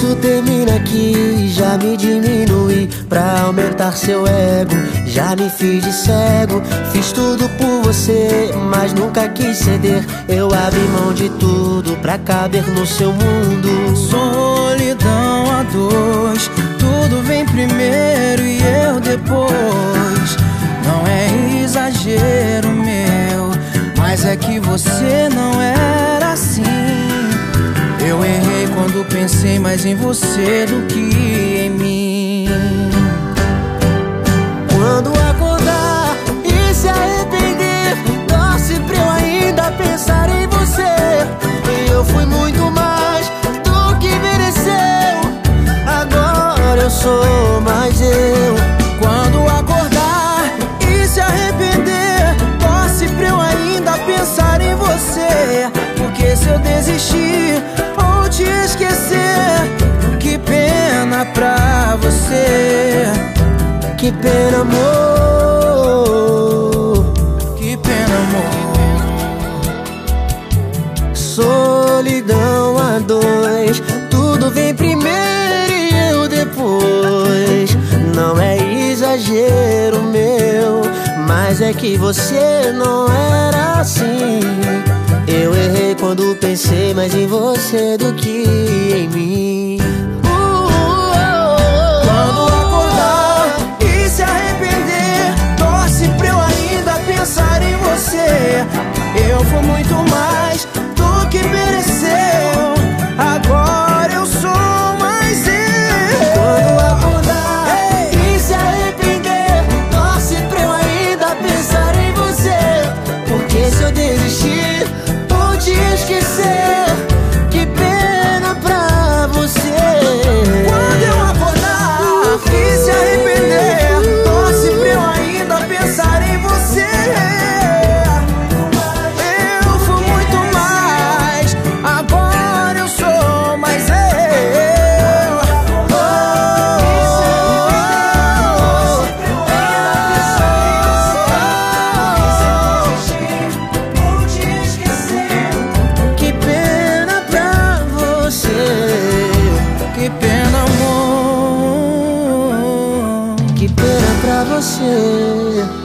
tudo termina aqui. Já me diminui pra aumentar seu ego. Já me fiz de cego, fiz tudo por você, mas nunca quis ceder. Eu abri mão de tudo pra caber no seu mundo. Solidão a dois, tudo vem primeiro e eu depois. Não é exagero meu, mas é que você não era assim. Eu errei quando mais em você do que em mim. Quando acordar e se arrepender, torce pra eu ainda pensar em você. Eu fui muito mais do que mereceu. Agora eu sou mais eu. Quando acordar e se arrepender, torce pra eu ainda pensar em você. Porque se eu desistir pra você. Que pena, amor. Que pena, amor. Solidão a dois, tudo vem primeiro e eu depois. Não é exagero meu, mas é que você não era assim. Eu errei quando pensei mais em você do que em mim. Eu fui muito mais Que pena pra você.